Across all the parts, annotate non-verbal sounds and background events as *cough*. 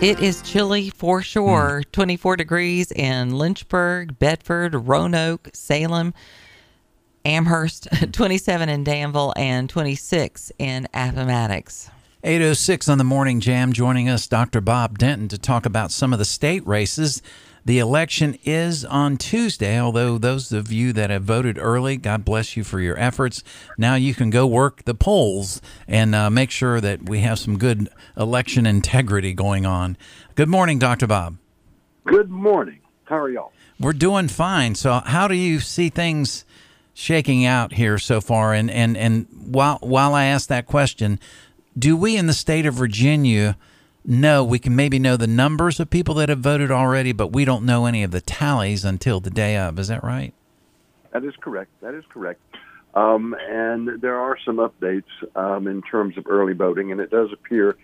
It is chilly for sure. Hmm. 24 degrees in Lynchburg, Bedford, Roanoke, Salem, Amherst, *laughs* 27 in Danville, and 26 in Appomattox. 806 on the Morning Jam, joining us, Dr. Bob Denton, to talk about some of the state races. The election is on Tuesday, although those of you that have voted early, God bless you for your efforts. Now you can go work the polls and uh, make sure that we have some good election integrity going on. Good morning, Dr. Bob. Good morning. How are y'all? We're doing fine. So, how do you see things shaking out here so far? And and and while while I ask that question, do we in the state of Virginia know we can maybe know the numbers of people that have voted already, but we don't know any of the tallies until the day of? Is that right? That is correct. That is correct. Um, and there are some updates um, in terms of early voting, and it does appear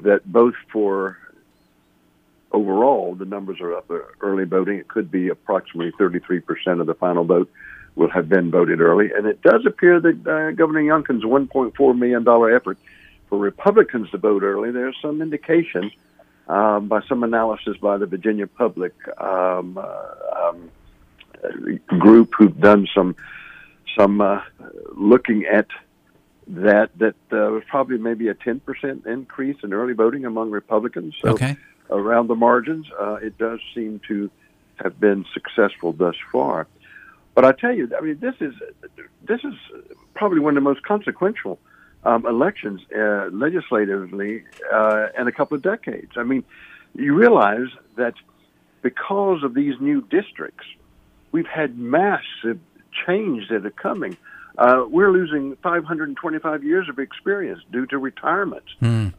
that both for overall the numbers are up. Uh, early voting, it could be approximately 33% of the final vote will have been voted early, and it does appear that uh, Governor Youngkin's 1.4 million dollar effort for Republicans to vote early, there's some indication um, by some analysis by the Virginia Public um, uh, um, group who've done some some uh, looking at that that uh, was probably maybe a 10% increase in early voting among Republicans. So Okay. around the margins, uh, it does seem to have been successful thus far. But I tell you, I mean, this is this is probably one of the most consequential um, elections uh, legislatively uh, in a couple of decades. I mean, you realize that because of these new districts, we've had massive change that are coming. Uh, we're losing 525 years of experience due to retirements.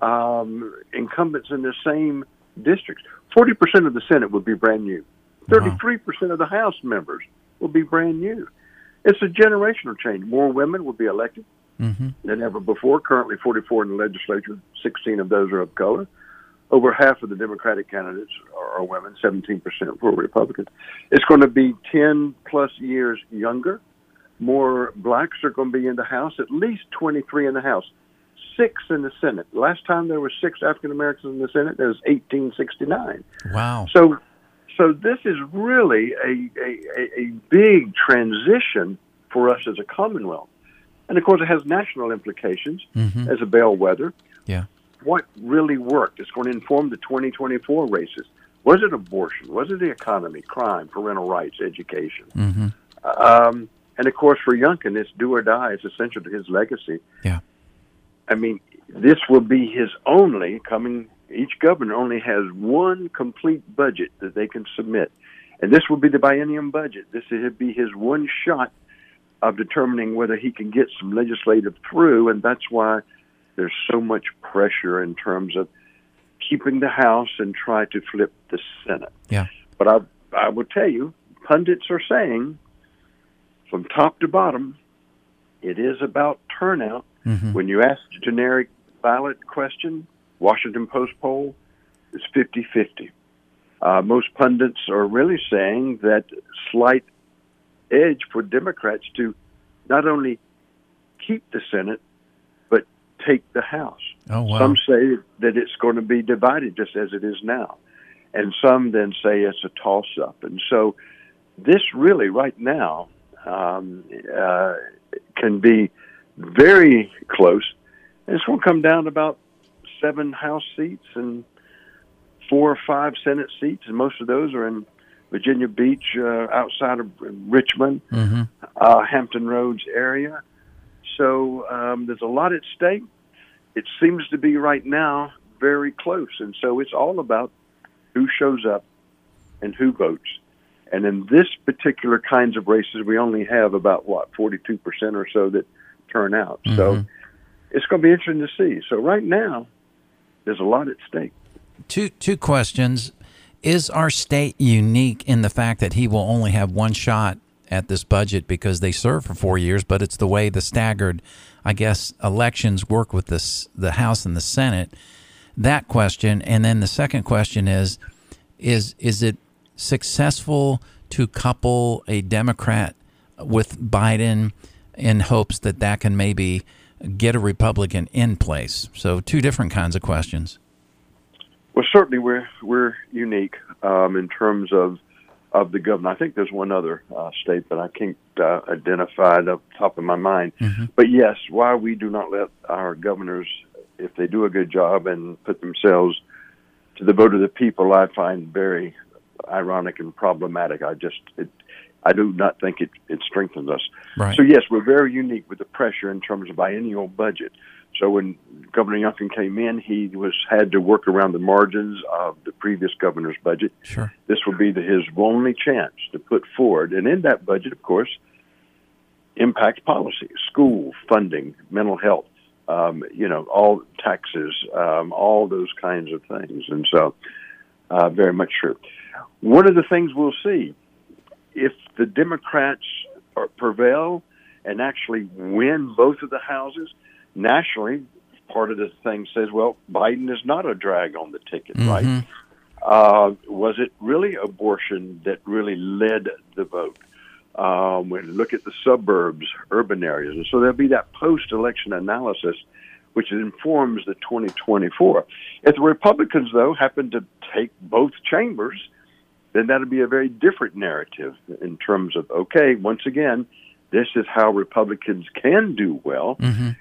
Um, incumbents in the same districts. 40% of the Senate would be brand new. 33% of the House members will be brand new. It's a generational change. More women will be elected Mm-hmm. than ever before. Currently, 44 in the legislature, 16 of those are of color. Over half of the Democratic candidates are, women, 17% for Republicans. It's going to be 10 plus years younger. More blacks are going to be in the House, at least 23 in the House, six in the Senate. Last time there were six African Americans in the Senate, that was 1869. Wow. So, so this is really a, a, a- a big transition for us as a Commonwealth. And of course, it has national implications as a bellwether. Yeah. What really worked? It's going to inform the 2024 races. Was it abortion? Was it the economy, crime, parental rights, education? Um, and of course, for Youngkin, it's do or die. It's essential to his legacy. Yeah. I mean, this will be his only coming. Each governor only has one complete budget that they can submit, and this will be the biennium budget. This will be his one shot of determining whether he can get some legislative through, and that's why there's so much pressure in terms of keeping the House and try to flip the Senate. Yeah. But I, I will tell you, pundits are saying, from top to bottom, it is about turnout. When you ask the generic ballot question, Washington Post poll, it's 50 50. Uh, most pundits are really saying that slight edge for Democrats to not only keep the Senate, but take the House. Oh, wow. Some say that it's going to be divided just as it is now. And some then say it's a toss up. And so this really, right now, um, uh, can be very close. And it's going to come down to about seven House seats and four or five Senate seats. And most of those are in Virginia Beach, uh, outside of Richmond, uh, Hampton Roads area. So um, there's a lot at stake. It seems to be right now very close, and so it's all about who shows up and who votes. And in this particular kinds of races, we only have about what 42% or so that turn out. So it's going to be interesting to see. So right now, there's a lot at stake. Two two questions. Is our state unique in the fact that he will only have one shot at this budget because they serve for four years, but it's the way the staggered, I guess, elections work with this the House and the Senate. That question, and then the second question is, is is it successful to couple a Democrat with Biden in hopes that that can maybe get a Republican in place? So two different kinds of questions. Well, certainly we're we're unique um, in terms of of the governor. I think there's one other uh, state, but I can't uh, identify the top of my mind. Mm-hmm. But yes, why we do not let our governors, if they do a good job and put themselves to the vote of the people, I find very ironic and problematic. I just it, I do not think it, it strengthens us. Right. So yes, we're very unique with the pressure in terms of biennial budget. So when Governor Youngkin came in, he was had to work around the margins of the previous governor's budget. Sure. This will be the, his only chance to put forward, and in that budget, of course, impact policy, school funding, mental health, um, you know, all taxes, um, all those kinds of things, and so uh, very much true. One of the things we'll see if the Democrats are, prevail and actually win both of the houses nationally, part of the thing says, well, Biden is not a drag on the ticket, right? Uh, was it really abortion that really led the vote? Um, when you look at the suburbs, urban areas, and so there'll be that post-election analysis, which informs the 2024. If the Republicans, though, happen to take both chambers, then that'll be a very different narrative in terms of okay, once again, this is how Republicans can do well,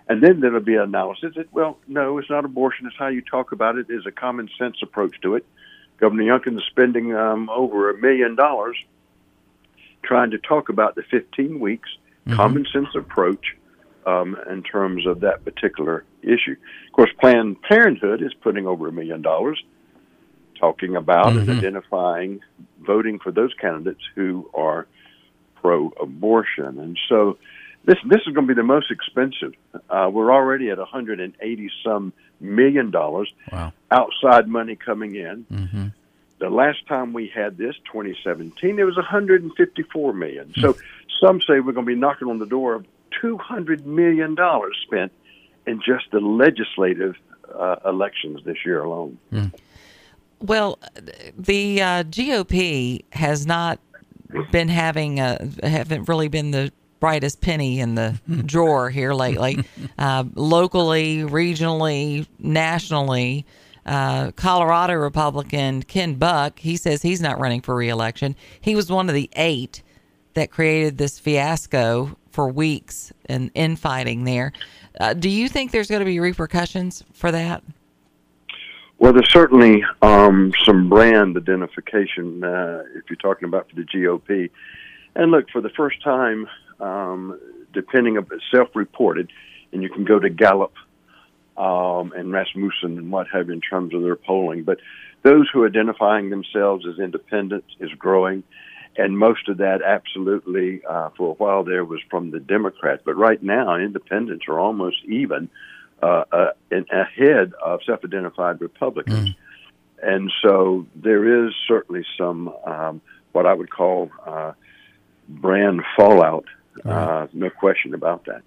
and then there'll be analysis that well, no, it's not abortion. It's how you talk about it. Is a common sense approach to it. Governor Youngkin is spending um, over a million dollars trying to talk about the 15 weeks common sense approach um, in terms of that particular issue. Of course, Planned Parenthood is putting over a million dollars talking about and identifying voting for those candidates who are pro-abortion, and so this this is going to be the most expensive. Uh, we're already at 180 some million dollars Wow. outside money coming in. Mm-hmm. The last time we had this, 2017, it was 154 million. So some say we're going to be knocking on the door of 200 million dollars spent in just the legislative uh, elections this year alone. Well, the uh, GOP has not been having a, haven't really been the brightest penny in the drawer here lately. *laughs* Uh, locally, regionally, nationally, uh, Colorado Republican Ken Buck, he says he's not running for reelection. He was one of the eight that created this fiasco for weeks and infighting there. Uh, do you think there's going to be repercussions for that? Well, there's certainly um, some brand identification uh, if you're talking about for the GOP. And look, for the first time, um, depending on self-reported, and you can go to Gallup um, and Rasmussen and what have you in terms of their polling, but those who are identifying themselves as independent is growing, and most of that absolutely uh, for a while there was from the Democrats, but right now independents are almost even uh, uh, ahead of self-identified Republicans, and so there is certainly some um, what I would call uh, brand fallout. Uh, no question about that.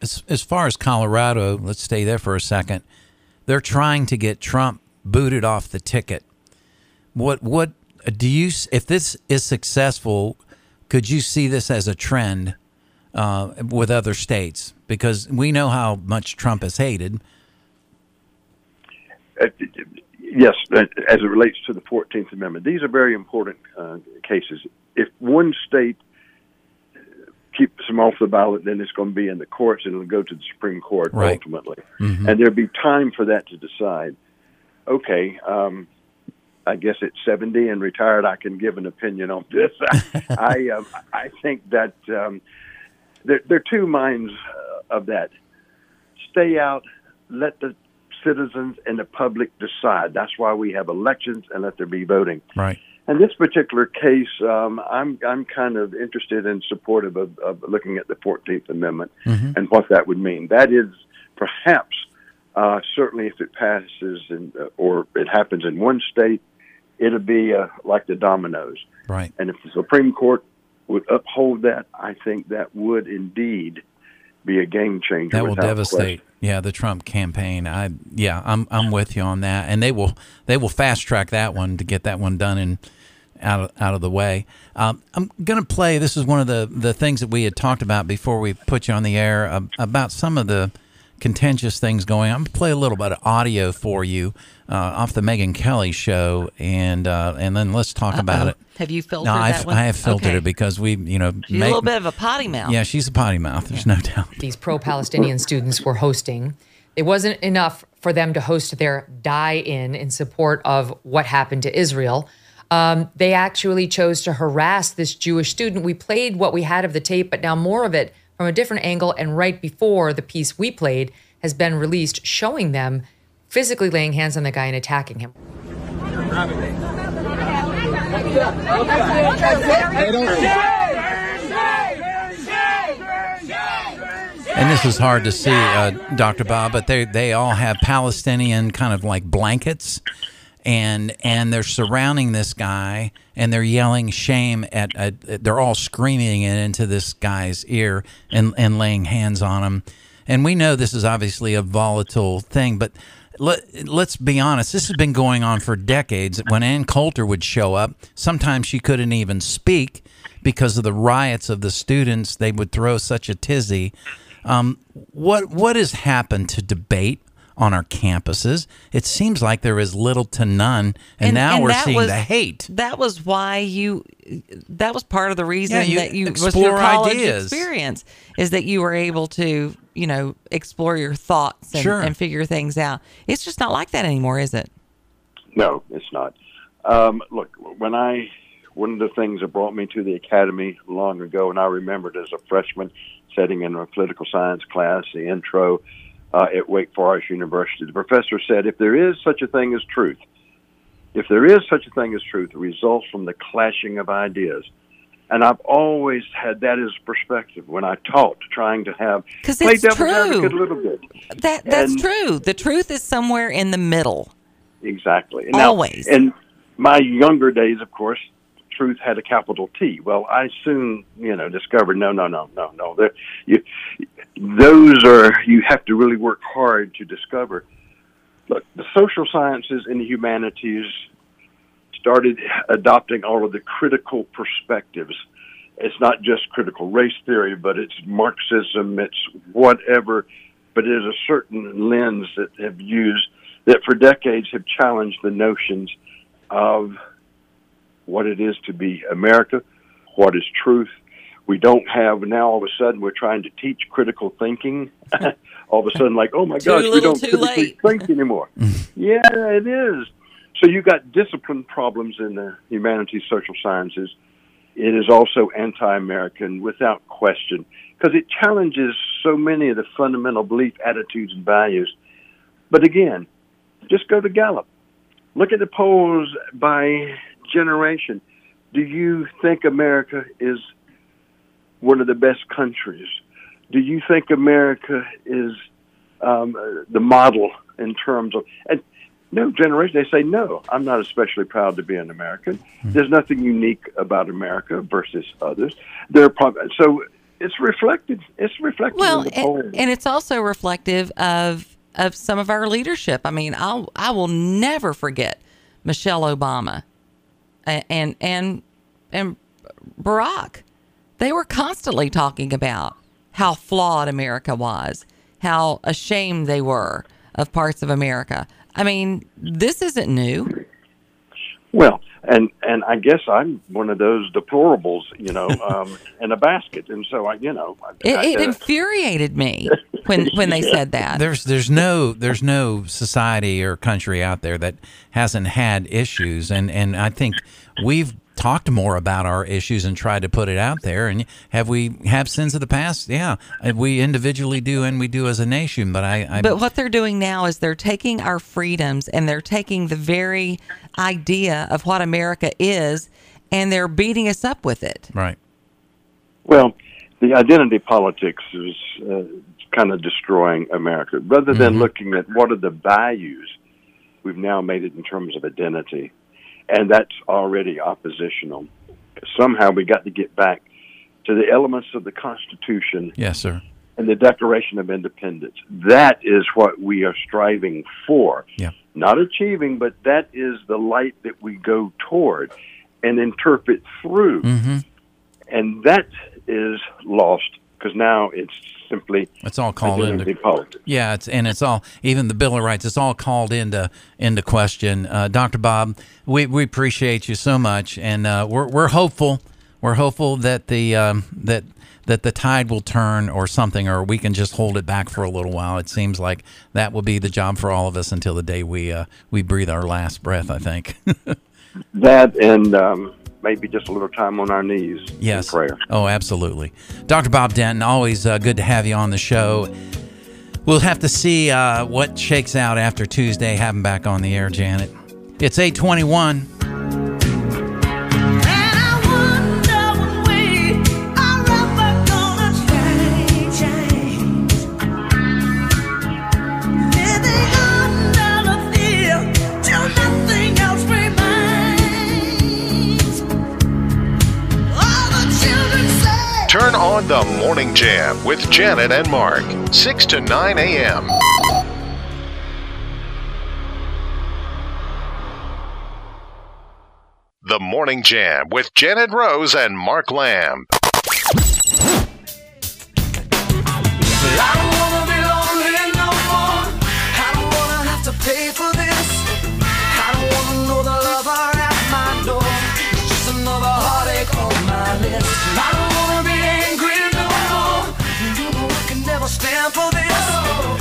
As, as far as Colorado, let's stay there for a second. They're trying to get Trump booted off the ticket. What what do you if this is successful? Could you see this as a trend uh, with other states? Because we know how much Trump is hated. Uh, yes, uh, as it relates to the Fourteenth Amendment, these are very important uh, cases. If one state keeps them off the ballot, then it's going to be in the courts and it'll go to the Supreme Court Right. ultimately, and there'll be time for that to decide. Okay, um, I guess at seventy and retired, I can give an opinion on this. *laughs* I um, I think that um, there, there are two minds uh, of that. Stay out, let the citizens and the public decide. That's why we have elections and let there be voting. Right. In this particular case, um, I'm I'm kind of interested and supportive of, of looking at the Fourteenth Amendment and what that would mean. That is perhaps uh, certainly if it passes in, uh, or it happens in one state, it'll be uh, like the dominoes. Right. And if the Supreme Court would uphold that, I think that would indeed be a game changer. That will devastate. question. Yeah, the Trump campaign. I yeah, I'm I'm with you on that, and they will they will fast track that one to get that one done and out of, out of the way. Um, I'm going to play. This is one of the the things that we had talked about before we put you on the air uh, about some of the contentious things going. I'm gonna play a little bit of audio for you uh, off the Megyn Kelly show, and uh, and then let's talk about it. Have you filtered No, that I've, one? I have filtered Okay. it because we, you know, She's Meg- a little bit of a potty mouth. yeah, she's a potty mouth. There's no doubt. these pro Palestinian students were hosting. It wasn't enough for them to host their die in in support of what happened to Israel. Um, they actually chose to harass this Jewish student. We played what we had of the tape, but now more of it from a different angle. And right before the piece we played has been released, showing them physically laying hands on the guy and attacking him. And this is hard to see, uh, Dr. Bob, but they they all have Palestinian kind of like blankets, and and they're surrounding this guy, and they're yelling shame at, at they're all screaming it into this guy's ear and and laying hands on him, and we know this is obviously a volatile thing, but. Let, let's be honest. This has been going on for decades. When Ann Coulter would show up, sometimes she couldn't even speak because of the riots of the students. They would throw such a tizzy. Um, what what has happened to debate on our campuses? It seems like there is little to none, and, now we're that seeing was- the hate. That was why you. That was part of the reason Yeah, you that you was explore your college ideas. experience is that you were able to you know explore your thoughts and, Sure. and figure things out. It's just not like that anymore, is it? No, it's not. Um, look, when I one of the things that brought me to the academy long ago, and I remembered as a freshman sitting in a political science class, the intro uh, at Wake Forest University, the professor said, "If there is such a thing as truth, if there is such a thing as truth, it results from the clashing of ideas." And I've always had that as perspective when I taught, trying to have 'Cause play it's devil's true. a little bit. That that's And- true. The truth is somewhere in the middle. Exactly. Now, Always. In my younger days, of course, truth had a capital T. Well, I soon, you know, discovered no, no, no, no, no. You, those are you have to really work hard to discover. Look, the social sciences and the humanities started adopting all of the critical perspectives. It's not just critical race theory, but it's Marxism, it's whatever, but it is a certain lens that have used that for decades have challenged the notions of what it is to be America, what is truth. We don't have now all of a sudden we're trying to teach critical thinking. *laughs* all of a sudden, like, oh my Too gosh, we don't too critically late. think anymore. *laughs* yeah, it is. So you got discipline problems in the humanities, social sciences. It is also anti-American without question because it challenges so many of the fundamental belief, attitudes, and values. But again, just go to Gallup. Look at the polls by generation. Do you think America is one of the best countries? Do you think America is um, the model in terms of and no generation they say no i'm not especially proud to be an american there's nothing unique about america versus others there are prob- so it's reflected it's reflected Well, in the polls. and, and it's also reflective of of some of our leadership. I mean, I'll I will never forget Michelle Obama a- and and and Barack. They were constantly talking about how flawed America was, how ashamed they were of parts of America. I mean, this isn't new. Well, and and I guess I'm one of those deplorables, you know, *laughs* um, in a basket, and so I, you know, I, It, I, it uh, infuriated me *laughs* when when they said that. There's there's no there's no society or country out there that hasn't had issues, and and I think we've talked more about our issues and tried to put it out there. And have we have sins of the past? Yeah, Uh, we individually do, and we do as a nation. But I, I But what they're doing now is they're taking our freedoms and they're taking the very idea of what America is and they're beating us up with it. right. Well, the identity politics is uh, kind of destroying America. Rather than looking at what are the values, we've now made it in terms of identity, and that's already oppositional. Somehow we got to get back to the elements of the Constitution Yes, sir. and the Declaration of Independence. That is what we are striving for. Yeah. Not achieving, but that is the light that we go toward and interpret through. Mm-hmm. And that is lost because now it's simply It's all called into politics. Yeah, it's and it's all even the Bill of Rights. It's all called into into question. Uh, Dr. Bob, we, we appreciate you so much, and uh, we're we're hopeful. We're hopeful that the um, that that the tide will turn or something, or we can just hold it back for a little while. It seems like that will be the job for all of us until the day we uh, we breathe our last breath. I think. *laughs* That and um, maybe just a little time on our knees Yes. in prayer. Oh, absolutely. Dr. Bob Denton, always uh, good to have you on the show. We'll have to see uh, what shakes out after Tuesday. Have him back on the air, Janet. It's 821. On the Morning Jam with Janet and Mark, 6 to 9 a.m. The Morning Jam with Janet Rose and Mark Lamb.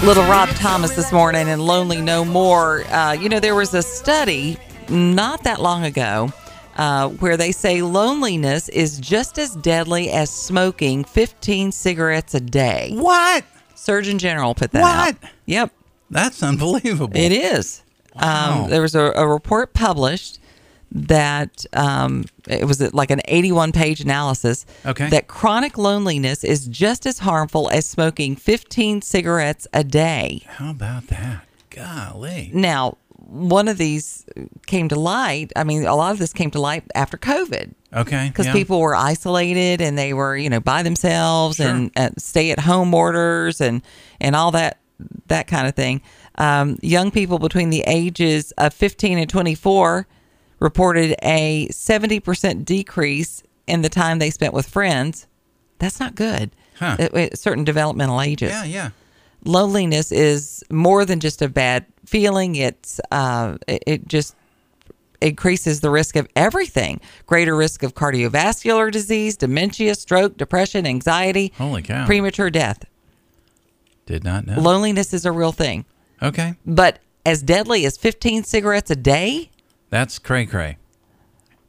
Little Rob Thomas this morning and Lonely No More. Uh, you know, there was a study not that long ago uh, where they say loneliness is just as deadly as smoking 15 cigarettes a day. What? Surgeon General put that What? out. Yep, That's unbelievable. it is. Wow. Um, there was a, a report published that um, it was like an 81 page analysis Okay. that chronic loneliness is just as harmful as smoking 15 cigarettes a day. How about that? Golly. Now, one of these came to light. I mean, a lot of this came to light after COVID Okay. because yeah. people were isolated and they were, you know, by themselves and uh, stay-at-home orders and and all that that kind of thing. Um, young people between the ages of 15 and 24 reported a 70% decrease in the time they spent with friends. That's not good. Huh. At- at certain developmental ages Yeah, yeah. loneliness is more than just a bad feeling. It's uh, it, it just increases the risk of everything: greater risk of cardiovascular disease, dementia, stroke, depression, anxiety, Holy cow. premature death. Did not know. Loneliness is a real thing, okay. but as deadly as 15 cigarettes a day. That's cray cray.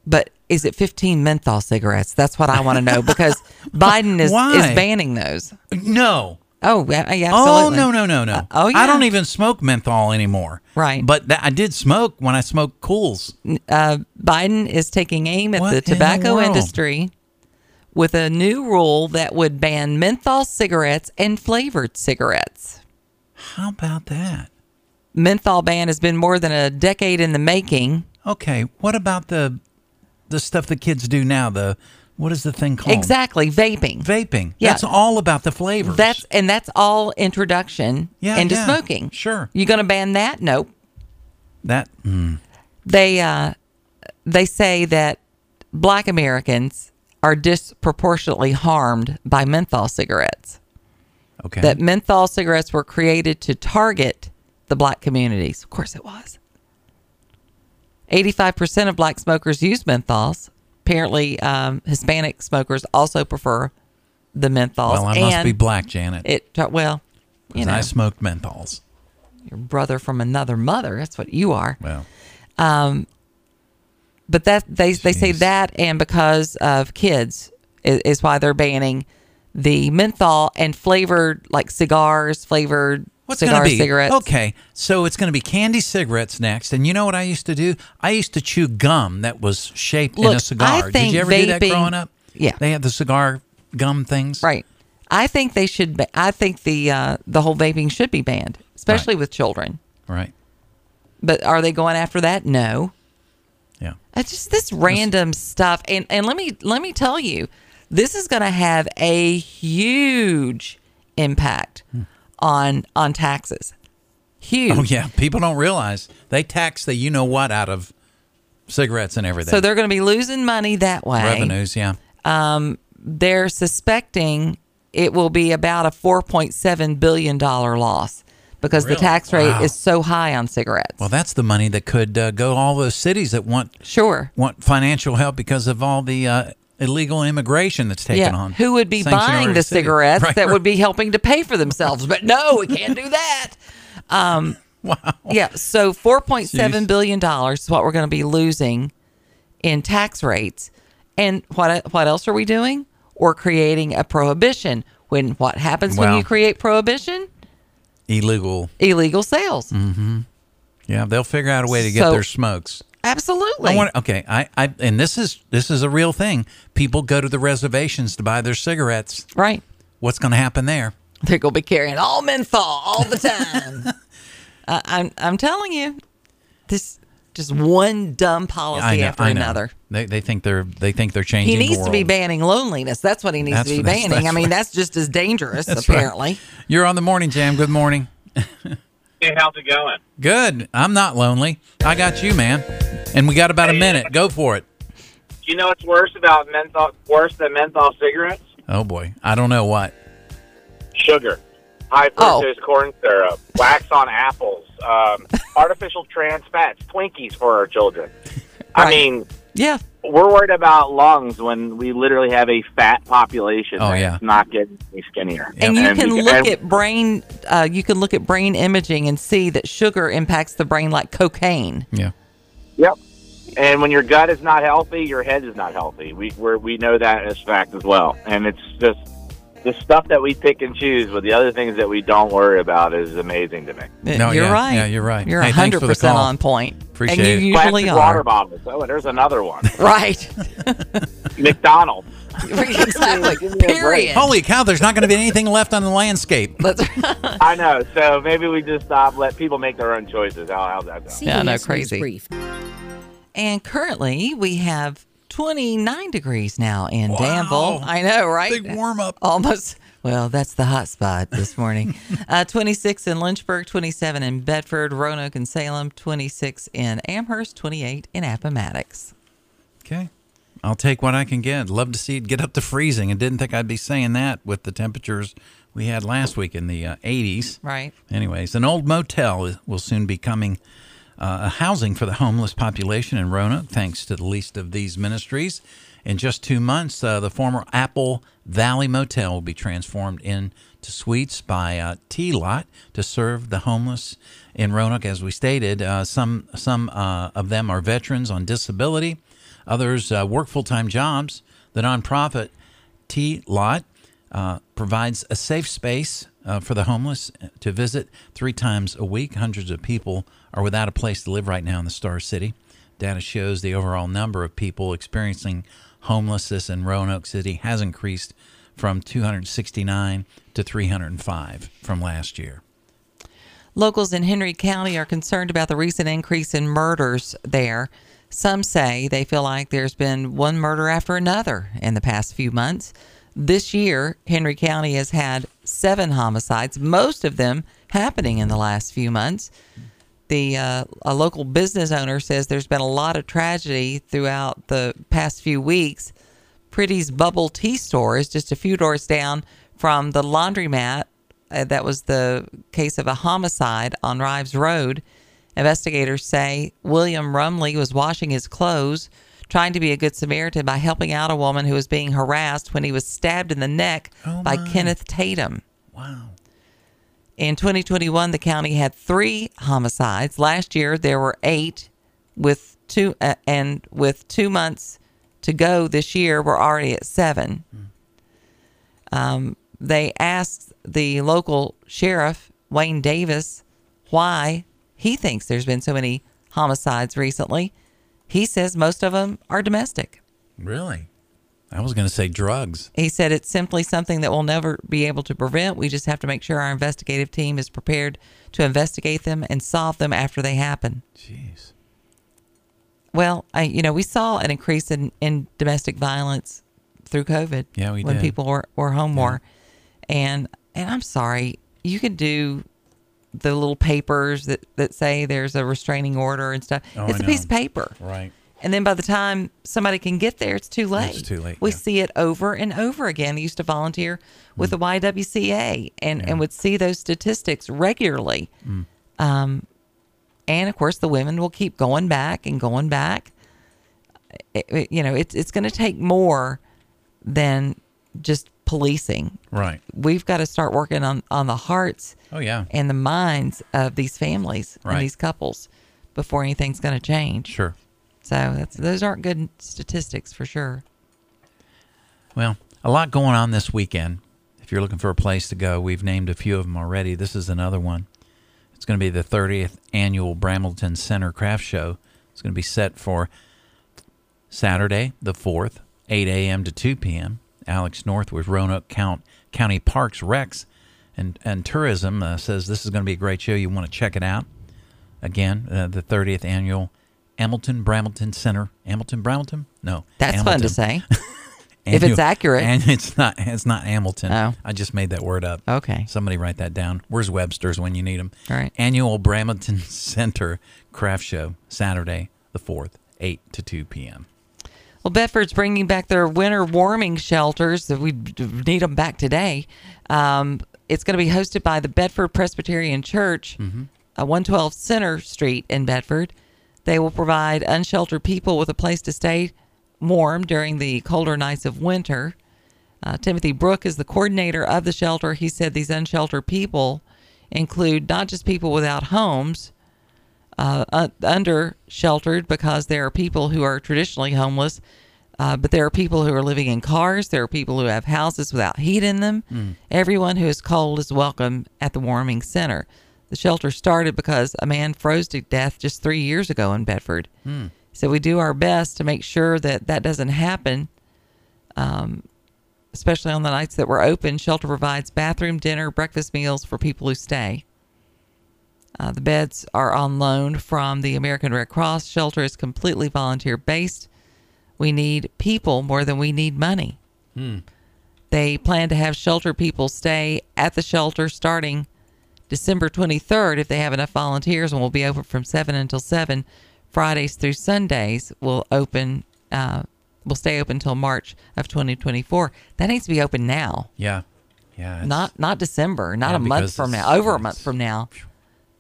But is it 15 menthol cigarettes? That's what I want to know *laughs* because Biden is Why? is banning those. No. Oh, yeah, yeah, Oh absolutely. no no no no! oh, I don't even smoke menthol anymore. Right. But that, I did smoke when I smoked Kools. uh, Biden is taking aim at What the in the tobacco industry with a new rule that would ban menthol cigarettes and flavored cigarettes. How about that? Menthol ban has been more than a decade in the making. Okay. What about the the stuff the kids do now? The what is the thing called? Exactly, vaping. Vaping. Yeah. That's all about the flavors. That's and that's all introduction Yeah, into yeah, smoking. sure. You going to ban that? Nope. that. mm, They uh, they say that Black Americans are disproportionately harmed by menthol cigarettes. okay. that menthol cigarettes were created to target the black communities. Of course it was. 85% of black smokers use menthols. Apparently, um, Hispanic smokers also prefer the menthols. well, I must and be black, Janet. It, well, you know, I smoked menthols. your brother from another mother. That's what you are. Well, But that they they say that, and because of kids is, is why they're banning the menthol and flavored like cigars, flavored what's cigar going to be? cigarettes. Okay, so it's going to be candy cigarettes next. And you know what I used to do? I used to chew gum that was shaped in a cigar. Did you ever do that growing up? Yeah. They had the cigar gum things. Right. I think they should. Ba- I think the uh, the whole vaping should be banned, especially Right. with children. Right. But are they going after that? No. Yeah. It's just this random stuff. And and let me let me tell you, this is going to have a huge impact on on taxes. Huge. Oh yeah, people don't realize they tax the you know what out of cigarettes and everything. So they're going to be losing money that way. revenues. Yeah. Um, they're suspecting it will be about a 4.7 billion dollar loss because the tax rate Wow. is so high on cigarettes. Well, that's the money that could uh, go all those cities that want sure. want financial help because of all the uh, illegal immigration that's taken Yeah, on. who would be buying the cigarettes Right, that right. would be helping to pay for themselves? But no, we can't do that. Um, *laughs* Wow. Yeah, so four point seven billion dollars is what we're going to be losing in tax rates. And what what else are we doing? We're creating a prohibition. When what happens when you create prohibition? illegal. Illegal sales. Yeah, they'll figure out a way to get So- their smokes. Absolutely. I want, okay, I, I, and this is this is a real thing. People go to the reservations to buy their cigarettes. right. What's going to happen there? They're going to be carrying all menthol all the time. *laughs* uh, I'm I'm telling you, this just one dumb policy know, after another. They, they think they're they think they're changing. He needs to be banning loneliness. That's what he needs That's- to be that's- *laughs* banning. I mean, right. that's just as dangerous, *laughs* That's right. apparently. You're on the morning jam. Good morning. Hey, how's it going? Good. I'm not lonely. I got you, man. And we got about a minute. Go for it. Do you know what's worse about menthol? Worse than menthol cigarettes? Oh boy, I don't know what. Sugar, high Oh. fructose corn syrup, wax on apples, um, *laughs* artificial trans fats, Twinkies for our children. I Right. mean, Yeah. We're worried about lungs when we literally have a fat population Oh, that's yeah. not getting any skinnier. And you And can we- look at brain. Uh, you can look at brain imaging and see that sugar impacts the brain like cocaine. Yeah. Yep. And when your gut is not healthy, your head is not healthy. We we're, we know that as fact as well. And it's just the stuff that we pick and choose, but the other things that we don't worry about is amazing to me. No, you're yeah, right. yeah, you're right. You're Hey, hundred for the percent on point. Appreciate and you it. usually Plastic are. water bottles. Oh, and there's another one. *laughs* Right. *laughs* McDonald's. *laughs* exactly. Give me a break. Period. Holy cow! There's not going to be anything left on the landscape. That's I know. So maybe we just stop, let people make their own choices. How, how's that sound? Yeah, I know, CBS News crazy. Brief. And currently we have 29 degrees now in Wow. Danville. I know, right? Big warm up. Almost. Well, that's the hot spot this *laughs* morning. uh, 26 in Lynchburg, 27 in Bedford, Roanoke, and Salem, 26 in Amherst, 28 in Appomattox. Okay. I'll take what I can get. Love to see it get up to freezing. and didn't think I'd be saying that with the temperatures we had last week in the uh, 80s. Right. Anyways, an old motel will soon be coming uh, housing for the homeless population in Roanoke, thanks to the least of these ministries. In just two months, uh, the former Apple Valley Motel will be transformed into suites by uh, T Lot to serve the homeless in Roanoke. As we stated, uh, some some uh, of them are veterans on disability, others uh, work full time jobs. The nonprofit T Lot uh, provides a safe space uh, for the homeless to visit three times a week. Hundreds of people are without a place to live right now in the Star City. Data shows the overall number of people experiencing homelessness in Roanoke City has increased from 269 to 305 from last year. Locals in Henry County are concerned about the recent increase in murders there. Some say they feel like there's been one murder after another in the past few months. This year, Henry County has had seven homicides, most of them happening in the last few months. The uh, a local business owner says there's been a lot of tragedy throughout the past few weeks. Pretty's Bubble Tea Store is just a few doors down from the laundromat uh, that was the case of a homicide on Rives Road. Investigators say William Rumley was washing his clothes, trying to be a good Samaritan by helping out a woman who was being harassed when he was stabbed in the neck Oh, by. Kenneth Tatum. Wow. In 2021, the county had three homicides. Last year, there were eight, with two uh, and with two months to go this year, we're already at seven. Um, they asked the local sheriff Wayne Davis why he thinks there's been so many homicides recently. He says most of them are domestic. Really? I was going to say drugs. He said it's simply something that we'll never be able to prevent. We just have to make sure our investigative team is prepared to investigate them and solve them after they happen. Jeez. Well, I, you know, we saw an increase in, in domestic violence through COVID. Yeah, we did. when did. people were, were home more, and and I'm sorry, you could do the little papers that that say there's a restraining order and stuff. Oh, it's I a piece of paper, Right. And then by the time somebody can get there, it's too late. too late, We yeah. see it over and over again. I used to volunteer with the YWCA and, and would see those statistics regularly. Um, and of course, the women will keep going back and going back. It- it- you know, it's it's going to take more than just policing. Right. We've got to start working on on the hearts Oh yeah. and the minds of these families Right. and these couples before anything's going to change. Sure. So that's, those aren't good statistics for sure. Well, a lot going on this weekend. If you're looking for a place to go, we've named a few of them already. This is another one. It's going to be the 30th annual Bramilton Center Craft Show. It's going to be set for Saturday, the 4th, 8 a.m. to 2 p.m. Alex North with Roanoke Count, County Parks, Recs, and, and Tourism uh, says this is going to be a great show. You want to check it out. Again, uh, the 30th annual Hamilton Bramilton Center. Hamilton Bramilton? No. That's fun to Hamilton. say. *laughs* If it's accurate. And it's not it's not Hamilton. Oh. I just made that word up. Okay. Somebody write that down. Where's Webster's when you need them? All right. Annual Bramilton *laughs* Center Craft Show, Saturday the 4th, 8 to 2 p.m. Well, Bedford's bringing back their winter warming shelters. We need them back today. Um, it's going to be hosted by the Bedford Presbyterian Church, uh, 112 Center Street in Bedford. They will provide unsheltered people with a place to stay warm during the colder nights of winter. Uh, Timothy Brook is the coordinator of the shelter. He said these unsheltered people include not just people without homes, uh, under sheltered because there are people who are traditionally homeless, uh, but there are people who are living in cars. There are people who have houses without heat in them. Everyone who is cold is welcome at the warming center. The shelter started because a man froze to death just three years ago in Bedford. So we do our best to make sure that that doesn't happen. Um, especially on the nights that we're open, shelter provides bathroom, dinner, breakfast meals for people who stay. Uh, the beds are on loan from the American Red Cross. Shelter is completely volunteer based. We need people more than we need money. They plan to have shelter people stay at the shelter starting December 23rd if they have enough volunteers, and will be open from 7 until 7. Fridays through Sundays will open. Uh, will stay open until March of 2024. That needs to be open now, Yeah. Yeah. not not December, not Yeah, a month from now, over a month from now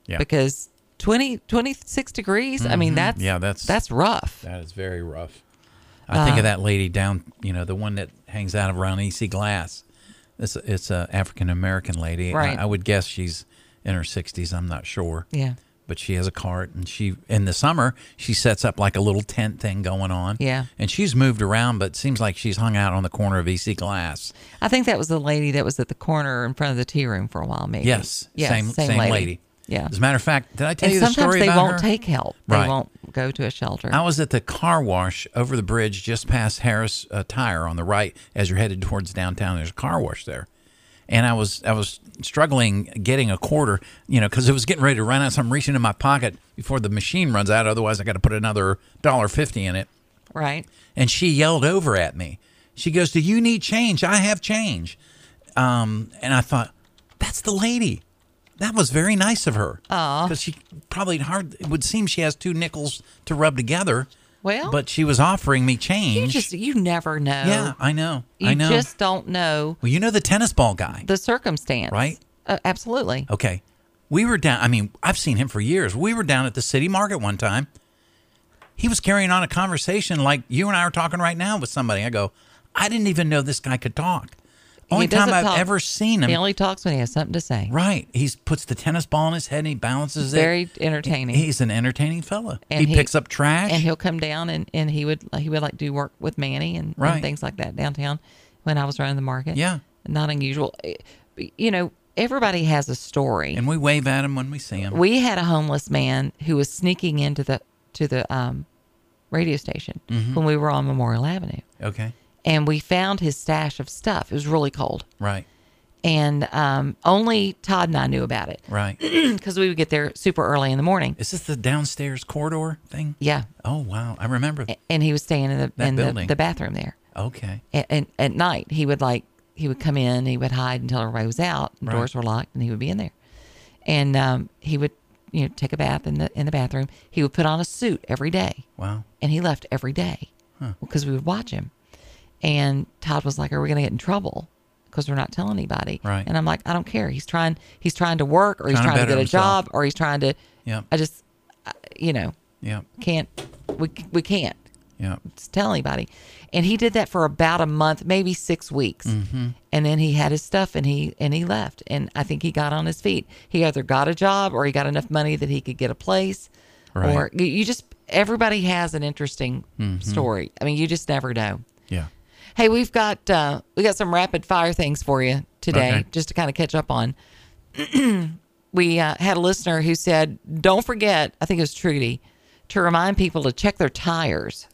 yeah. because 20 26 degrees i mean that's Mm-hmm. Yeah, that's- that's rough That is very rough. I think of that lady down, you know, the one that hangs out around EC Glass. It's it's a African American lady. I- Right. I, would guess she's in her sixties. I'm not sure. yeah But she has a cart, and she in the summer she sets up like a little tent thing going on. Yeah. And she's moved around, but seems like she's hung out on the corner of EC Glass. i think that was the lady that was at the corner in front of the tea room for a while maybe Yes. yeah Same same, lady. Yeah As a matter of fact, did I tell and you the story? sometimes they about won't her? take help they Right. won't go to a shelter I was at the car wash over the bridge just past Harris uh, Tire on the right as you're headed towards downtown. There's a car wash there. And I was I was struggling getting a quarter, you know, because it was getting ready to run out. So I'm reaching in my pocket before the machine runs out. Otherwise, I got to put another dollar fifty in it. right And she yelled over at me. She goes, "Do you need change? I have change." Um, and I thought, that's the lady. That was very nice of her. Because she probably hard. It would seem she has two nickels to rub together. Well- but she was offering me change. you just you never know yeah, I know. you I know. just don't know well, you know the tennis ball guy, the circumstance Right? uh, absolutely Okay. We were down. I mean, I've seen him for years. We were down at the city market one time. He was carrying on a conversation like you and I are talking right now with somebody. I go, I didn't even know this guy could talk. Only time I've talk. ever seen him. he only talks when he has something to say right. He puts the tennis ball in his head and he balances it. very entertaining He's an entertaining fella. And he, picks up trash. and he'll come down and, and he would he would like do work with Manny and, and things like that downtown when I was running the market. Yeah. not unusual. You know, everybody has a story. and we wave at him when we see him. we had a homeless man who was sneaking into the to the um, radio station Mm-hmm. when we were on Memorial Avenue, okay. And we found his stash of stuff. It was really cold, Right. and um, only Todd and I knew about it Right. *clears throat* because we would get there super early in the morning. Is this the downstairs corridor thing? Yeah, Oh wow, I remember. and he was staying in the That in the, building. the bathroom there. Okay. and, and at night he would like he would come in he would hide until everybody was out and Right. doors were locked and he would be in there and um, he would you know take a bath in the in the bathroom. He would put on a suit every day, Wow. and he left every day because we would watch him. And Todd was like, "Are we going to get in trouble?" Because we're not telling anybody. Right. And I'm like, I don't care. He's trying. He's trying to work, or he's Trying to trying to get a himself. job, or he's trying to. Yeah. I just, you know, Yeah. can't. We we can't Yeah. tell anybody. And he did that for about a month, maybe six weeks, Mm-hmm. and then he had his stuff and he and he left. And I think he got on his feet. He either got a job or he got enough money that he could get a place. Right. Or you- you just everybody has an interesting Mm-hmm. story. I mean, you just never know. Yeah. Hey, we've got uh, we got some rapid fire things for you today, Okay. just to kind of catch up on. *clears throat* we uh, had a listener who said, "Don't forget." I think it was Trudy to remind people to check their tires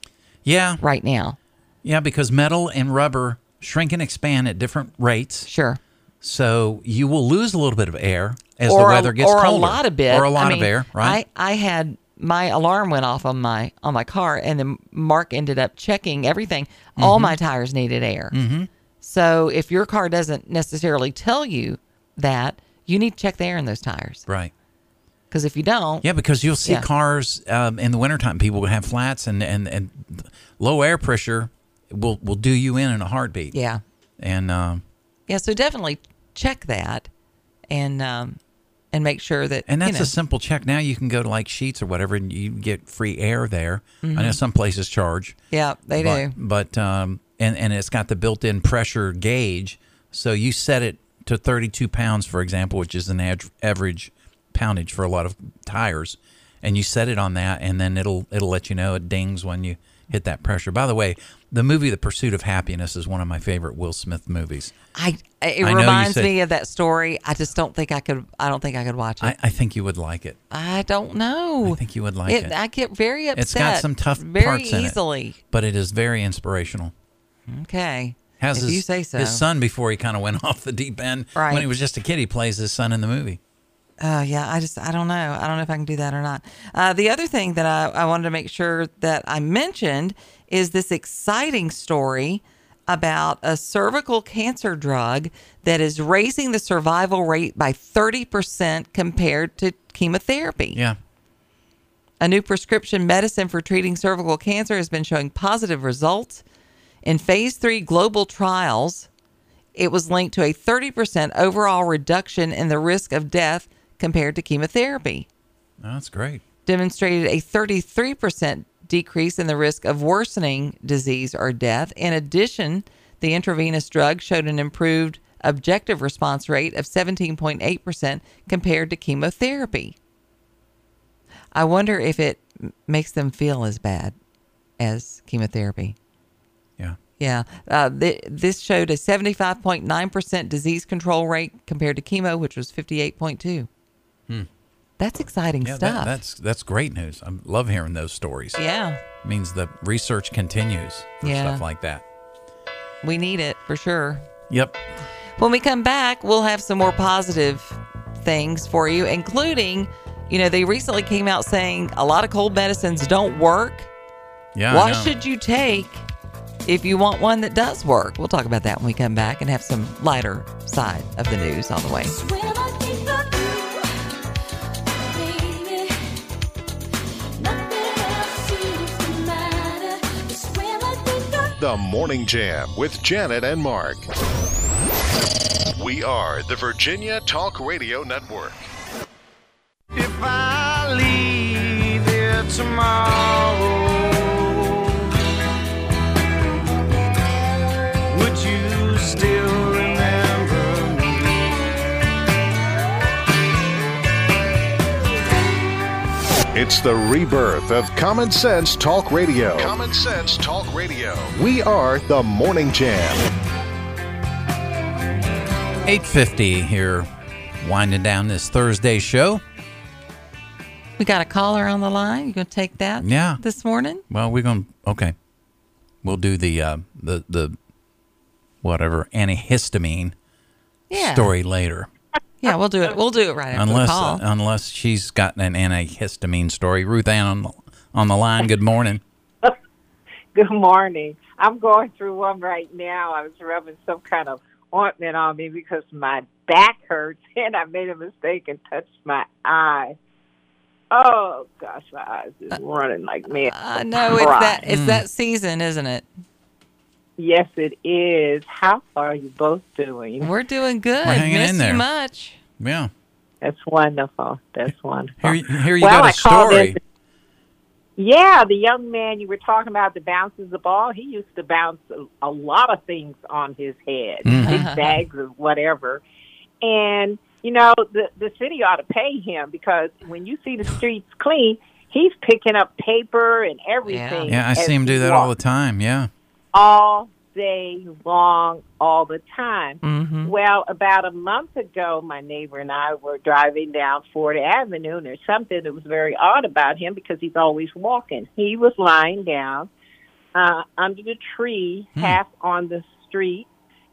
Yeah. right now. Yeah, because metal and rubber shrink and expand at different rates. Sure. So you will lose a little bit of air as or the weather a, gets or colder. a lot of bit, Or a lot I of air, right? I, I had my alarm went off on my on my car, and then Mark ended up checking everything. All Mm-hmm. my tires needed air. Mm-hmm. So if your car doesn't necessarily tell you that, you need to check the air in those tires right. because if you don't, Yeah, because you'll see Yeah. cars um, in the wintertime, people will have flats and, and, and low air pressure will, will do you in in a heartbeat. yeah, And um, yeah. So definitely check that, and um, and make sure that and that's you know, a simple check. Now you can go to like Sheetz or whatever and you get free air there. I Mm-hmm. know some places charge. yeah they but, do. But um, and and it's got the built-in pressure gauge, so you set it to 32 pounds, for example, which is an ad- average poundage for a lot of tires, and you set it on that, and then it'll it'll let you know it dings when you hit that pressure. By the way, the movie The Pursuit of Happyness is one of my favorite Will Smith movies. I it I reminds said- me of that story. I just don't think I could. I don't think I could watch it. I, I think you would like it. I don't know. I think you would like it. I get very upset. It's got some tough very parts in it. easily. But it is very inspirational. Okay. Has if his, you say so. his son before he kind of went *laughs* off the deep end. Right. When he was just a kid, he plays his son in the movie. Oh yeah, I just I don't know. I don't know if I can do that or not. Uh, the other thing that I, I wanted to make sure that I mentioned is this exciting story about a cervical cancer drug that is raising the survival rate by 30% compared to chemotherapy. Yeah. A new prescription medicine for treating cervical cancer has been showing positive results. In phase three global trials, it was linked to a 30% overall reduction in the risk of death compared to chemotherapy, that's great. demonstrated a 33% decrease in the risk of worsening disease or death. In addition, the intravenous drug showed an improved objective response rate of 17.8% compared to chemotherapy. I wonder if it makes them feel as bad as chemotherapy. Yeah. Yeah. Uh, th- this showed a 75.9% disease control rate compared to chemo, which was 58.2. That's exciting Hmm. Yeah, stuff. that, that's that's great news. I love hearing those stories. yeah. means the research continues for Yeah. stuff like that. We need it for sure. Yep. When we come back, we'll have some more positive things for you, including, you know, they recently came out saying a lot of cold medicines don't work. Yeah. I what should you take if you want one that does work? We'll talk about that when we come back and have some lighter side of the news on the way. The Morning Jam with Janet and Mark. We are the Virginia Talk Radio Network. If I leave here tomorrow, would you still It's the rebirth of Common Sense Talk Radio. Common Sense Talk Radio. We are the Morning Jam. 850 here, winding down this Thursday show. We got a caller on the line. You gonna take that? Yeah. This morning? Well, we're going to, okay. We'll do the, uh, the, the, whatever, antihistamine Yeah. story later. Yeah, we'll do it. We'll do it right after Unless, the call. uh, unless she's got an antihistamine story. Ruth Ann on the, on the line. Good morning. *laughs* Good morning. I'm going through one right now. I was rubbing some kind of ointment on me because my back hurts, *laughs* and I made a mistake and touched my eye. Oh gosh, my eyes is uh, running like uh, mad. I know it's that it's mm. that season, isn't it? Yes, it is. How are you both doing? We're doing good. We're hanging Miss in there. you much. Yeah. That's wonderful. That's wonderful. Here, here you Well, got I a called story. in- Yeah, the young man you were talking about that bounces the ball, he used to bounce a, a lot of things on his head, Mhm. big bags of whatever. And, you know, the, the city ought to pay him because when you see the *sighs* streets clean, he's picking up paper and everything. Yeah, I see him do he that all the time. Yeah. All day long, all the time. Mm-hmm. Well, about a month ago, my neighbor and I were driving down Fort Avenue, and there's something that was very odd about him because he's always walking. He was lying down uh, under the tree, Hmm. half on the street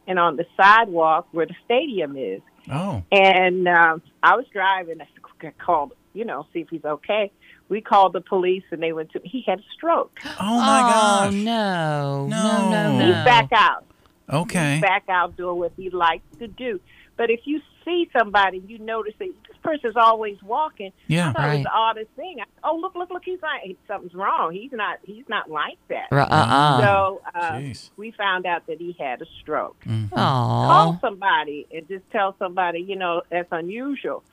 and on the sidewalk where the stadium is. Oh. And um, I was driving. I called, you know, see if he's okay. We called the police, and they went to. He had a stroke. *gasps* Oh my oh, gosh. no. No. No, no, no. He's back out. Okay. He's back out doing what he likes to do. But if you see somebody, you notice that this person's always walking. Yeah. I thought it was the oddest thing. I, oh, look, look, look! He's not. Something's wrong. He's not. He's not like that. Right, uh-uh. So uh, we found out that he had a stroke. Mm-hmm. Call somebody and just tell somebody, you know, that's unusual.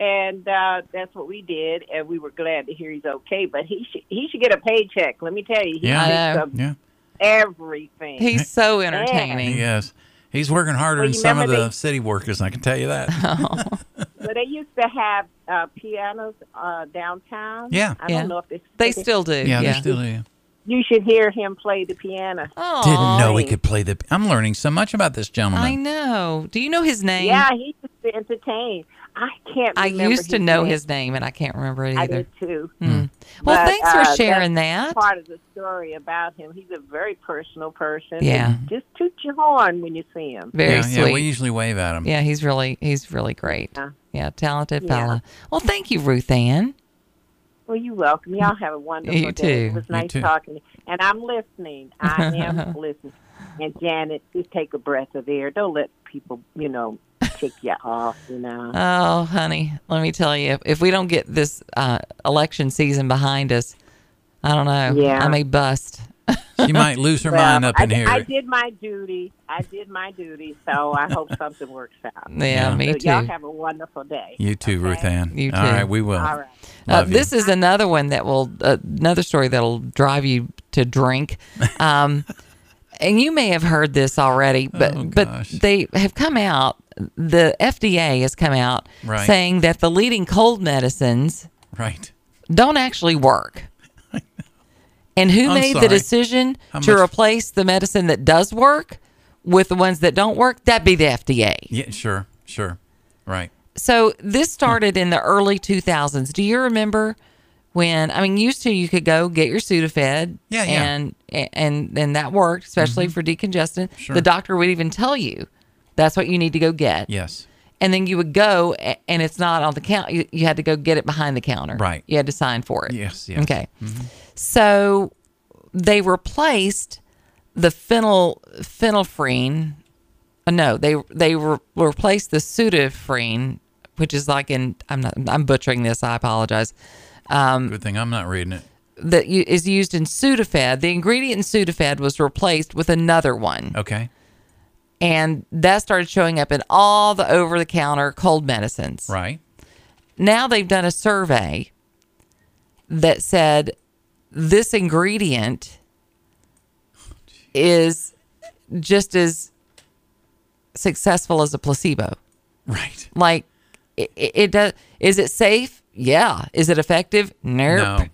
And uh, that's what we did, and we were glad to hear he's okay. But he should he should get a paycheck. Let me tell you, he Yeah. I know. thinks of Yeah. everything. He's so entertaining. He. He's working harder Well, than some of remember the they- city workers. I can tell you that. *laughs* *laughs* But they used to have uh, pianos uh, downtown. Yeah. I Yeah. don't know if they They still do. yeah, Yeah. they still do. You should hear him play the piano. Aw. Didn't know he could play the. I'm learning so much about this gentleman. I know. Do you know his name? Yeah, he used to entertain. I can't. Remember. I remember used to his know name. his name, and I can't remember it either. I either. did too. Well, But, thanks uh, for sharing that's that. Part of the story about him. He's a very personal person. Yeah. Just toot your horn when you see him. Very yeah, sweet. yeah. We usually wave at him. Yeah, he's really he's really great. Yeah. Yeah, talented Yeah. fella. Well, thank you, Ruth Ann. Well, you're welcome. Y'all have a *laughs* wonderful You day. too. It was You nice too. talking. to you. And I'm listening. I am *laughs* listening. And Janet, just take a breath of air. Don't let people, you know, tick you off. You know. Oh, honey, let me tell you, if we don't get this uh, election season behind us, I don't know. Yeah. I may bust. She might *laughs* lose her Well, mind up I, in here. I did my duty. I did my duty. So I hope *laughs* something works out. Yeah, Yeah. me so too. y'all have a wonderful day. you too, okay? Ruth Ann. You too. right, we will. All right. Uh, you. this is another one that will uh, another story that'll drive you to drink. *laughs* Um, and you may have heard this already, but Oh, but they have come out. The FDA has come out Right. saying that the leading cold medicines right. don't actually work. *laughs* And who I'm made the decision How to much- replace the medicine that does work with the ones that don't work? That'd be the FDA. Yeah, sure, sure. Right. So this started in the early 2000s. Do you remember when? I mean, used to you could go get your Sudafed, Yeah, yeah. and and and that worked, especially mm-hmm. for decongestant. Sure. The doctor would even tell you that's what you need to go get, Yes. and then you would go, and it's not on the count. You, you had to go get it behind the counter. Right. You had to sign for it. Yes, yes. Okay. So they replaced the phenyl phenylephrine. uh, No, they they re- replaced the Sudafrine, which is like in I'm not I'm butchering this. I apologize. Um, Good thing I'm not reading it. that u- is used in Sudafed. The ingredient in Sudafed was replaced with another one, Okay. And that started showing up in all the over-the-counter cold medicines. Right. now they've done a survey that said this ingredient is just as successful as a placebo. Right. Like it, it it does. Is it safe? Yeah. Is it effective? Nope. No.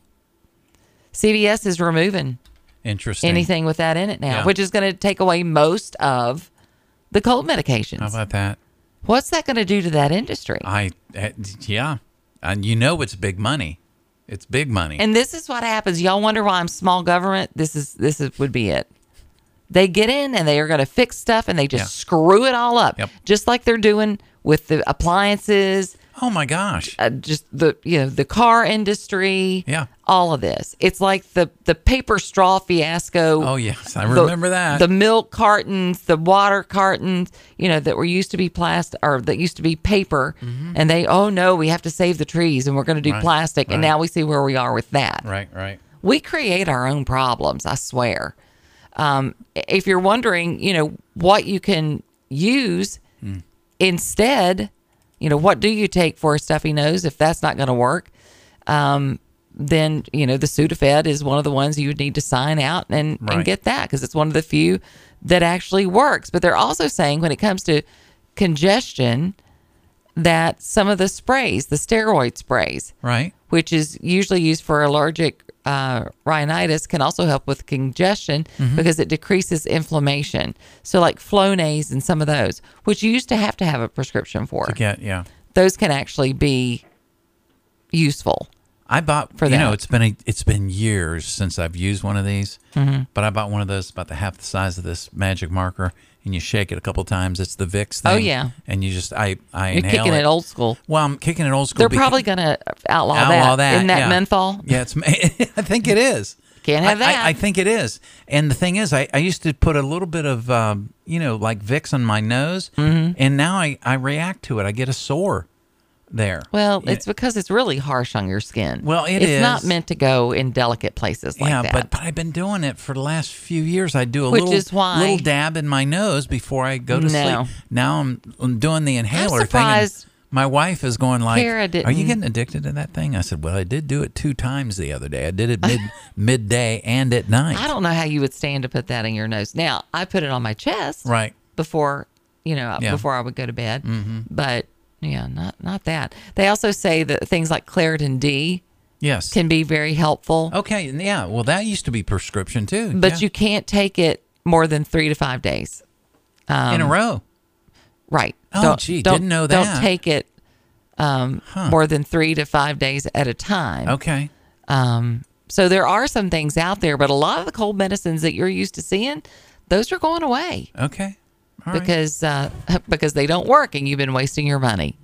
CVS is removing Interesting. anything with that in it now, Yeah. which is going to take away most of the cold medications. How about that? What's that going to do to that industry? I, uh, yeah. And you know it's big money. It's big money. And this is what happens. Y'all wonder why I'm small government? This is this is would be it. They get in and they are going to fix stuff and they just Yeah. screw it all up, Yep. just like they're doing with the appliances Oh my gosh. uh, just the you know the car industry. Yeah. all of this. It's like the the paper straw fiasco. Oh yes, I the- remember that. The milk cartons, the water cartons, you know, that were used to be plastic or that used to be paper, and they oh no, we have to save the trees and we're going to do Mm-hmm. Right, plastic, and now we see where we are with that. right, right. We create our own problems, I swear. Um, if you're wondering, you know, what you can use Hmm. instead, you know, what do you take for a stuffy nose if that's not going to work? Um, then you know the Sudafed is one of the ones you would need to sign out and, Right. and get that because it's one of the few that actually works. But they're also saying when it comes to congestion that some of the sprays, the steroid sprays, Right. which is usually used for allergic uh, rhinitis, can also help with congestion Mm-hmm. because it decreases inflammation. So, like Flonase and some of those, which you used to have to have a prescription for, To get yeah. those can actually be useful. I bought For you know it's been a, it's been years since I've used one of these, Mm-hmm. but I bought one of those about the half the size of this magic marker, and you shake it a couple times. It's the Vicks thing. Oh, yeah. and you just I I You're inhale kicking it old school. Well, I'm kicking it old school. They're beca- probably to outlaw, outlaw that. Isn't that yeah. menthol? Yeah, it's. *laughs* I think it is. Can't have I- I- that. I, think it is. And the thing is, I, I used to put a little bit of, um, you know, like Vicks on my nose, Mm-hmm. and now I, I react to it. I get a sore there. Well, it's because it's really harsh on your skin. Well, it it's not meant to go in delicate places like yeah, that. but but I've been doing it for the last few years. I do a Which little is why- little dab in my nose before I go to No. sleep. Now I'm, I'm doing the inhaler thing. and surprised My wife is going like, Kara "Are you didn't- getting addicted to that thing?" I said, "Well, I did do it two times the other day. I did it mid *laughs* midday and at night." I don't know how you would stand to put that in your nose. Now, I put it on my chest Right. before, you know, Yeah. before I would go to bed. Mm-hmm. But yeah, not not that. They also say that things like Claritin D Yes. can be very helpful, Okay, yeah. Well, that used to be prescription too. but yeah. you can't take it more than three to five days. in a row. Right. Oh, don't, gee, don't, didn't know that. Don't take it um, more than three to five days at a time. Okay. Um, so there are some things out there, but a lot of the cold medicines that you're used to seeing, those are going away Okay. All right. because uh, *laughs* because they don't work and you've been wasting your money.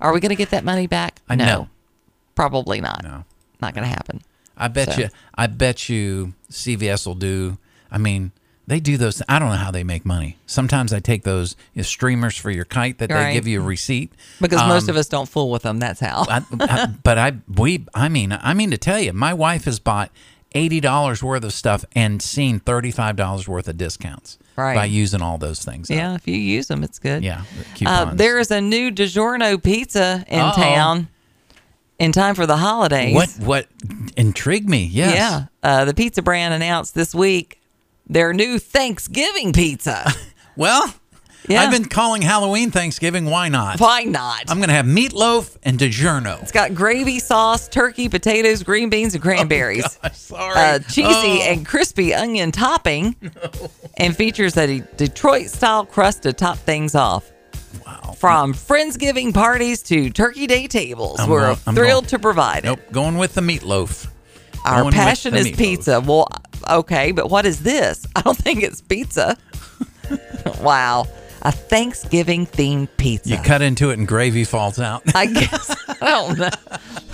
Are we going to get that money back? I no, know. probably not. No. Not going to happen. I bet So- you. I bet you CVS will do. I mean, they do those. I don't know how they make money. Sometimes I take those you know, streamers for your kite that they give you a receipt. Because most Um, of us don't fool with them. That's how. I, I, but I we I mean I mean to tell you, my wife has bought eighty dollars worth of stuff and seen thirty five dollars worth of discounts Right. by using all those things. up. yeah, if you use them, it's good. Yeah, Uh, there is a new DiGiorno pizza in Uh-oh. town in time for the holidays. What what intrigued me? Yes. Yeah. Uh, the pizza brand announced this week their new Thanksgiving pizza. *laughs* Well, Yeah. I've been calling Halloween Thanksgiving. Why not? Why not? I'm gonna have meatloaf and DiGiorno. it's got gravy sauce, turkey, potatoes, green beans, and cranberries. Sorry. uh, cheesy Oh. and crispy onion topping, *laughs* and features a Detroit style crust to top things off. Wow. From Friendsgiving parties to Turkey Day tables, I'm we're going- thrilled going- to provide it. Nope. Going with the meatloaf. Our Going passion is meatloaf. pizza. Well, okay, but what is this? *laughs* I don't think it's pizza. *laughs* wow. A Thanksgiving themed pizza. You cut into it and gravy falls out. I guess. I don't know.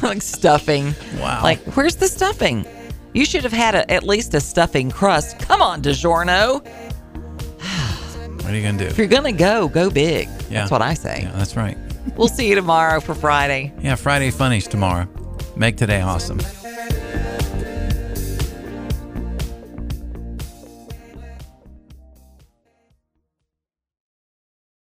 like stuffing. Wow. Like, where's the stuffing? You should have had a, at least a stuffing crust. Come on, DiGiorno. what are you gonna do? If you're going to go, go big. Yeah. That's what I say. Yeah, that's right. We'll see you tomorrow for Friday. Yeah, Friday funnies tomorrow. Make today awesome.